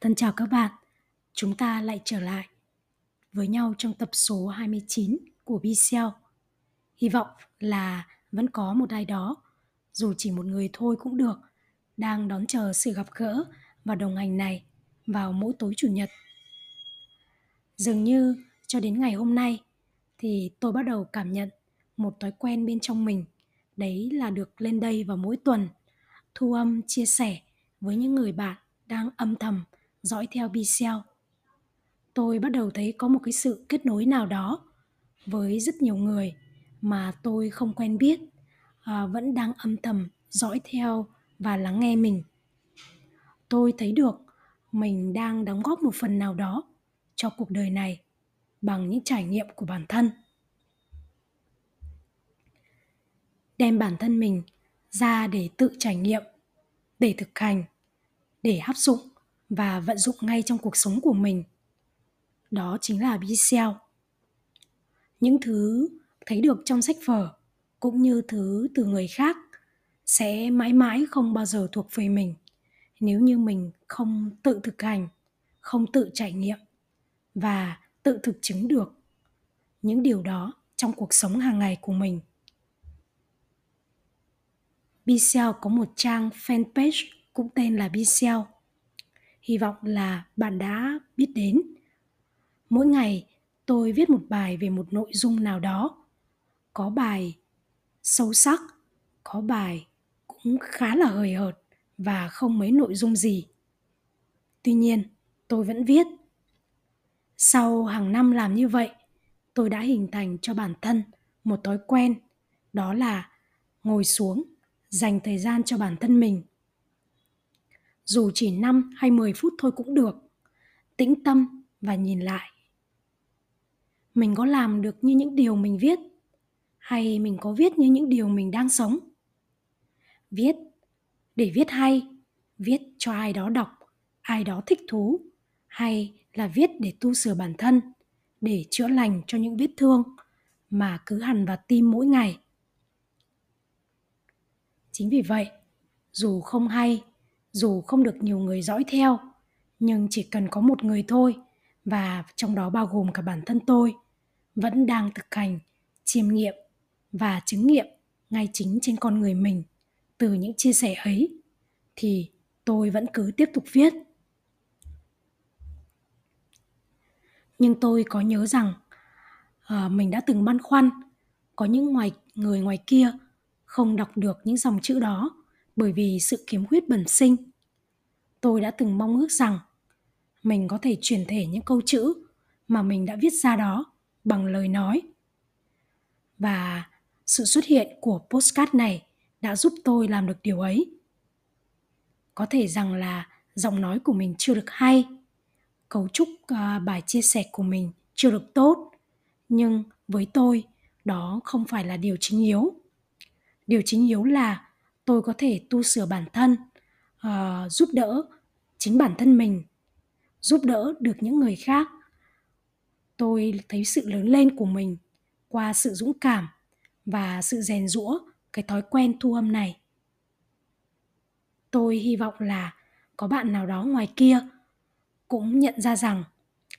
Thân chào các bạn, chúng ta lại trở lại với nhau trong tập số 29 của BCL. Hy vọng là vẫn có một ai đó, dù chỉ một người thôi cũng được, đang đón chờ sự gặp gỡ và đồng hành này vào mỗi tối chủ nhật. Dường như cho đến ngày hôm nay thì tôi bắt đầu cảm nhận một thói quen bên trong mình, đấy là được lên đây vào mỗi tuần, thu âm chia sẻ với những người bạn đang âm thầm dõi theo Bicel. Tôi bắt đầu thấy có một cái sự kết nối nào đó với rất nhiều người mà tôi không quen biết à, vẫn đang âm thầm dõi theo và lắng nghe mình. Tôi thấy được mình đang đóng góp một phần nào đó cho cuộc đời này bằng những trải nghiệm của bản thân. Đem bản thân mình ra để tự trải nghiệm, để thực hành, để áp dụng và vận dụng ngay trong cuộc sống của mình đó chính là BCL. Những thứ thấy được trong sách vở cũng như thứ từ người khác sẽ mãi mãi không bao giờ thuộc về mình nếu như mình không tự thực hành, không tự trải nghiệm và tự thực chứng được những điều đó trong cuộc sống hàng ngày của mình. BCL có một trang fanpage cũng tên là BCL hy vọng là bạn đã biết đến. Mỗi ngày, tôi viết một bài về một nội dung nào đó. Có bài sâu sắc, có bài cũng khá là hời hợt và không mấy nội dung gì. Tuy nhiên, tôi vẫn viết. Sau hàng năm làm như vậy, tôi đã hình thành cho bản thân một thói quen, đó là ngồi xuống, dành thời gian cho bản thân mình dù chỉ 5 hay 10 phút thôi cũng được. Tĩnh tâm và nhìn lại. Mình có làm được như những điều mình viết hay mình có viết như những điều mình đang sống? Viết để viết hay, viết cho ai đó đọc, ai đó thích thú hay là viết để tu sửa bản thân, để chữa lành cho những vết thương mà cứ hằn vào tim mỗi ngày. Chính vì vậy, dù không hay dù không được nhiều người dõi theo nhưng chỉ cần có một người thôi và trong đó bao gồm cả bản thân tôi vẫn đang thực hành chiêm nghiệm và chứng nghiệm ngay chính trên con người mình. Từ những chia sẻ ấy thì tôi vẫn cứ tiếp tục viết. Nhưng tôi có nhớ rằng à, mình đã từng băn khoăn có những ngoài người ngoài kia không đọc được những dòng chữ đó bởi vì sự kiếm khuyết bẩm sinh. Tôi đã từng mong ước rằng mình có thể truyền thể những câu chữ mà mình đã viết ra đó bằng lời nói. Và sự xuất hiện của postcard này đã giúp tôi làm được điều ấy. Có thể rằng là giọng nói của mình chưa được hay, cấu trúc uh, bài chia sẻ của mình chưa được tốt, nhưng với tôi đó không phải là điều chính yếu. Điều chính yếu là tôi có thể tu sửa bản thân uh, giúp đỡ chính bản thân mình giúp đỡ được những người khác. Tôi thấy sự lớn lên của mình qua sự dũng cảm và sự rèn rũa cái thói quen thu âm này. Tôi hy vọng là có bạn nào đó ngoài kia cũng nhận ra rằng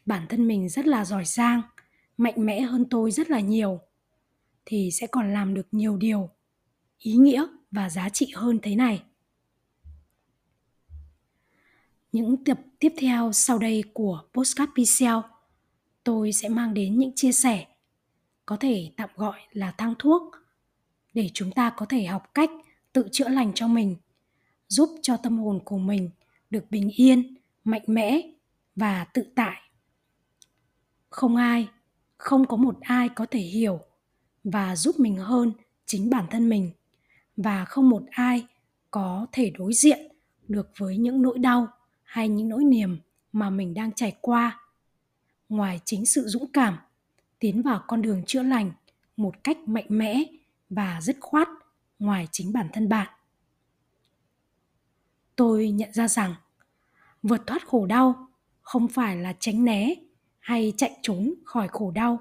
bản thân mình rất là giỏi giang mạnh mẽ hơn tôi rất là nhiều thì sẽ còn làm được nhiều điều ý nghĩa và giá trị hơn thế này. Những tập tiếp theo sau đây của Postcard Pixel, tôi sẽ mang đến những chia sẻ, có thể tạm gọi là thang thuốc, để chúng ta có thể học cách tự chữa lành cho mình, giúp cho tâm hồn của mình được bình yên, mạnh mẽ và tự tại. Không ai, không có một ai có thể hiểu và giúp mình hơn chính bản thân mình và không một ai có thể đối diện được với những nỗi đau hay những nỗi niềm mà mình đang trải qua. Ngoài chính sự dũng cảm, tiến vào con đường chữa lành một cách mạnh mẽ và dứt khoát ngoài chính bản thân bạn. Tôi nhận ra rằng, vượt thoát khổ đau không phải là tránh né hay chạy trốn khỏi khổ đau,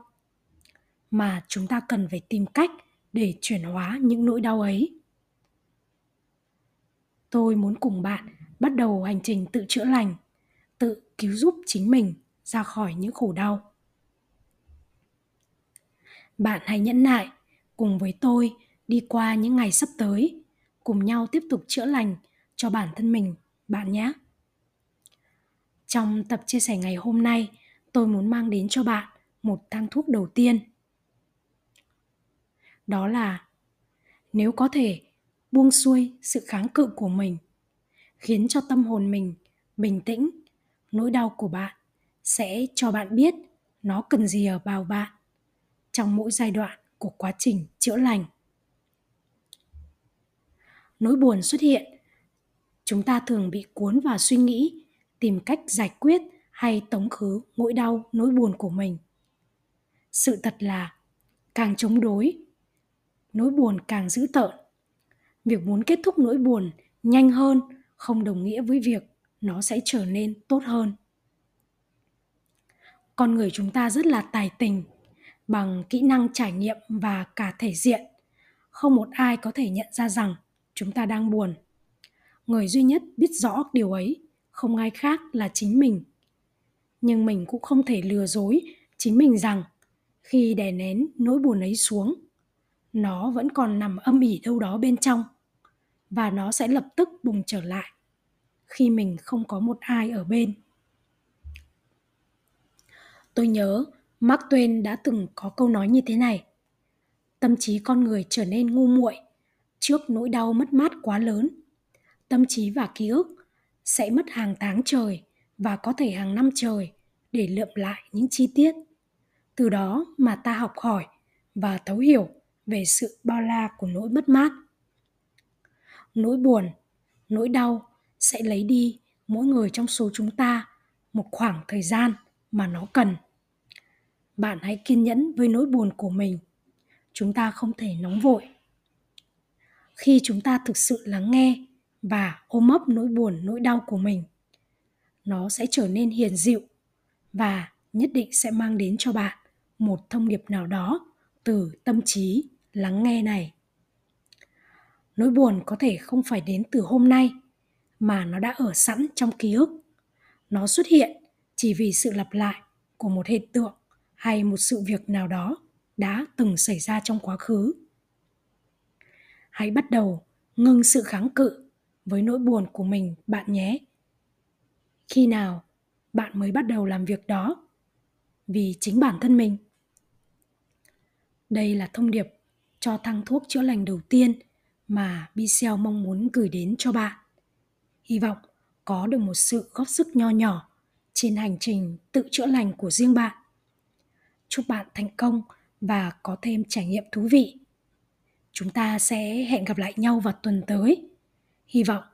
mà chúng ta cần phải tìm cách để chuyển hóa những nỗi đau ấy tôi muốn cùng bạn bắt đầu hành trình tự chữa lành, tự cứu giúp chính mình ra khỏi những khổ đau. Bạn hãy nhẫn nại cùng với tôi đi qua những ngày sắp tới, cùng nhau tiếp tục chữa lành cho bản thân mình, bạn nhé. Trong tập chia sẻ ngày hôm nay, tôi muốn mang đến cho bạn một thang thuốc đầu tiên. Đó là, nếu có thể buông xuôi sự kháng cự của mình, khiến cho tâm hồn mình bình tĩnh, nỗi đau của bạn sẽ cho bạn biết nó cần gì ở bào bạn trong mỗi giai đoạn của quá trình chữa lành. Nỗi buồn xuất hiện, chúng ta thường bị cuốn vào suy nghĩ, tìm cách giải quyết hay tống khứ nỗi đau, nỗi buồn của mình. Sự thật là, càng chống đối, nỗi buồn càng dữ tợn việc muốn kết thúc nỗi buồn nhanh hơn, không đồng nghĩa với việc nó sẽ trở nên tốt hơn. Con người chúng ta rất là tài tình, bằng kỹ năng trải nghiệm và cả thể diện. Không một ai có thể nhận ra rằng chúng ta đang buồn. Người duy nhất biết rõ điều ấy, không ai khác là chính mình. Nhưng mình cũng không thể lừa dối chính mình rằng khi đè nén nỗi buồn ấy xuống nó vẫn còn nằm âm ỉ đâu đó bên trong, và nó sẽ lập tức bùng trở lại khi mình không có một ai ở bên. Tôi nhớ mark twain đã từng có câu nói như thế này, tâm trí con người trở nên ngu muội trước nỗi đau mất mát quá lớn. Tâm trí và ký ức sẽ mất hàng tháng trời và có thể hàng năm trời để lượm lại những chi tiết. Từ đó mà ta học hỏi và thấu hiểu về sự bao la của nỗi mất mát. Nỗi buồn, nỗi đau sẽ lấy đi mỗi người trong số chúng ta một khoảng thời gian mà nó cần. Bạn hãy kiên nhẫn với nỗi buồn của mình. Chúng ta không thể nóng vội. Khi chúng ta thực sự lắng nghe và ôm ấp nỗi buồn, nỗi đau của mình, nó sẽ trở nên hiền dịu và nhất định sẽ mang đến cho bạn một thông điệp nào đó từ tâm trí lắng nghe này. Nỗi buồn có thể không phải đến từ hôm nay, mà nó đã ở sẵn trong ký ức. Nó xuất hiện chỉ vì sự lặp lại của một hiện tượng hay một sự việc nào đó đã từng xảy ra trong quá khứ. Hãy bắt đầu ngừng sự kháng cự với nỗi buồn của mình, bạn nhé. Khi nào bạn mới bắt đầu làm việc đó? Vì chính bản thân mình. Đây là thông điệp cho thang thuốc chữa lành đầu tiên mà Michel mong muốn gửi đến cho bạn. Hy vọng có được một sự góp sức nho nhỏ trên hành trình tự chữa lành của riêng bạn. Chúc bạn thành công và có thêm trải nghiệm thú vị. Chúng ta sẽ hẹn gặp lại nhau vào tuần tới. Hy vọng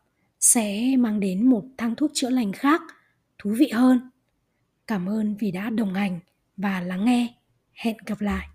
sẽ mang đến một thang thuốc chữa lành khác, thú vị hơn. Cảm ơn vì đã đồng hành và lắng nghe. Hẹn gặp lại.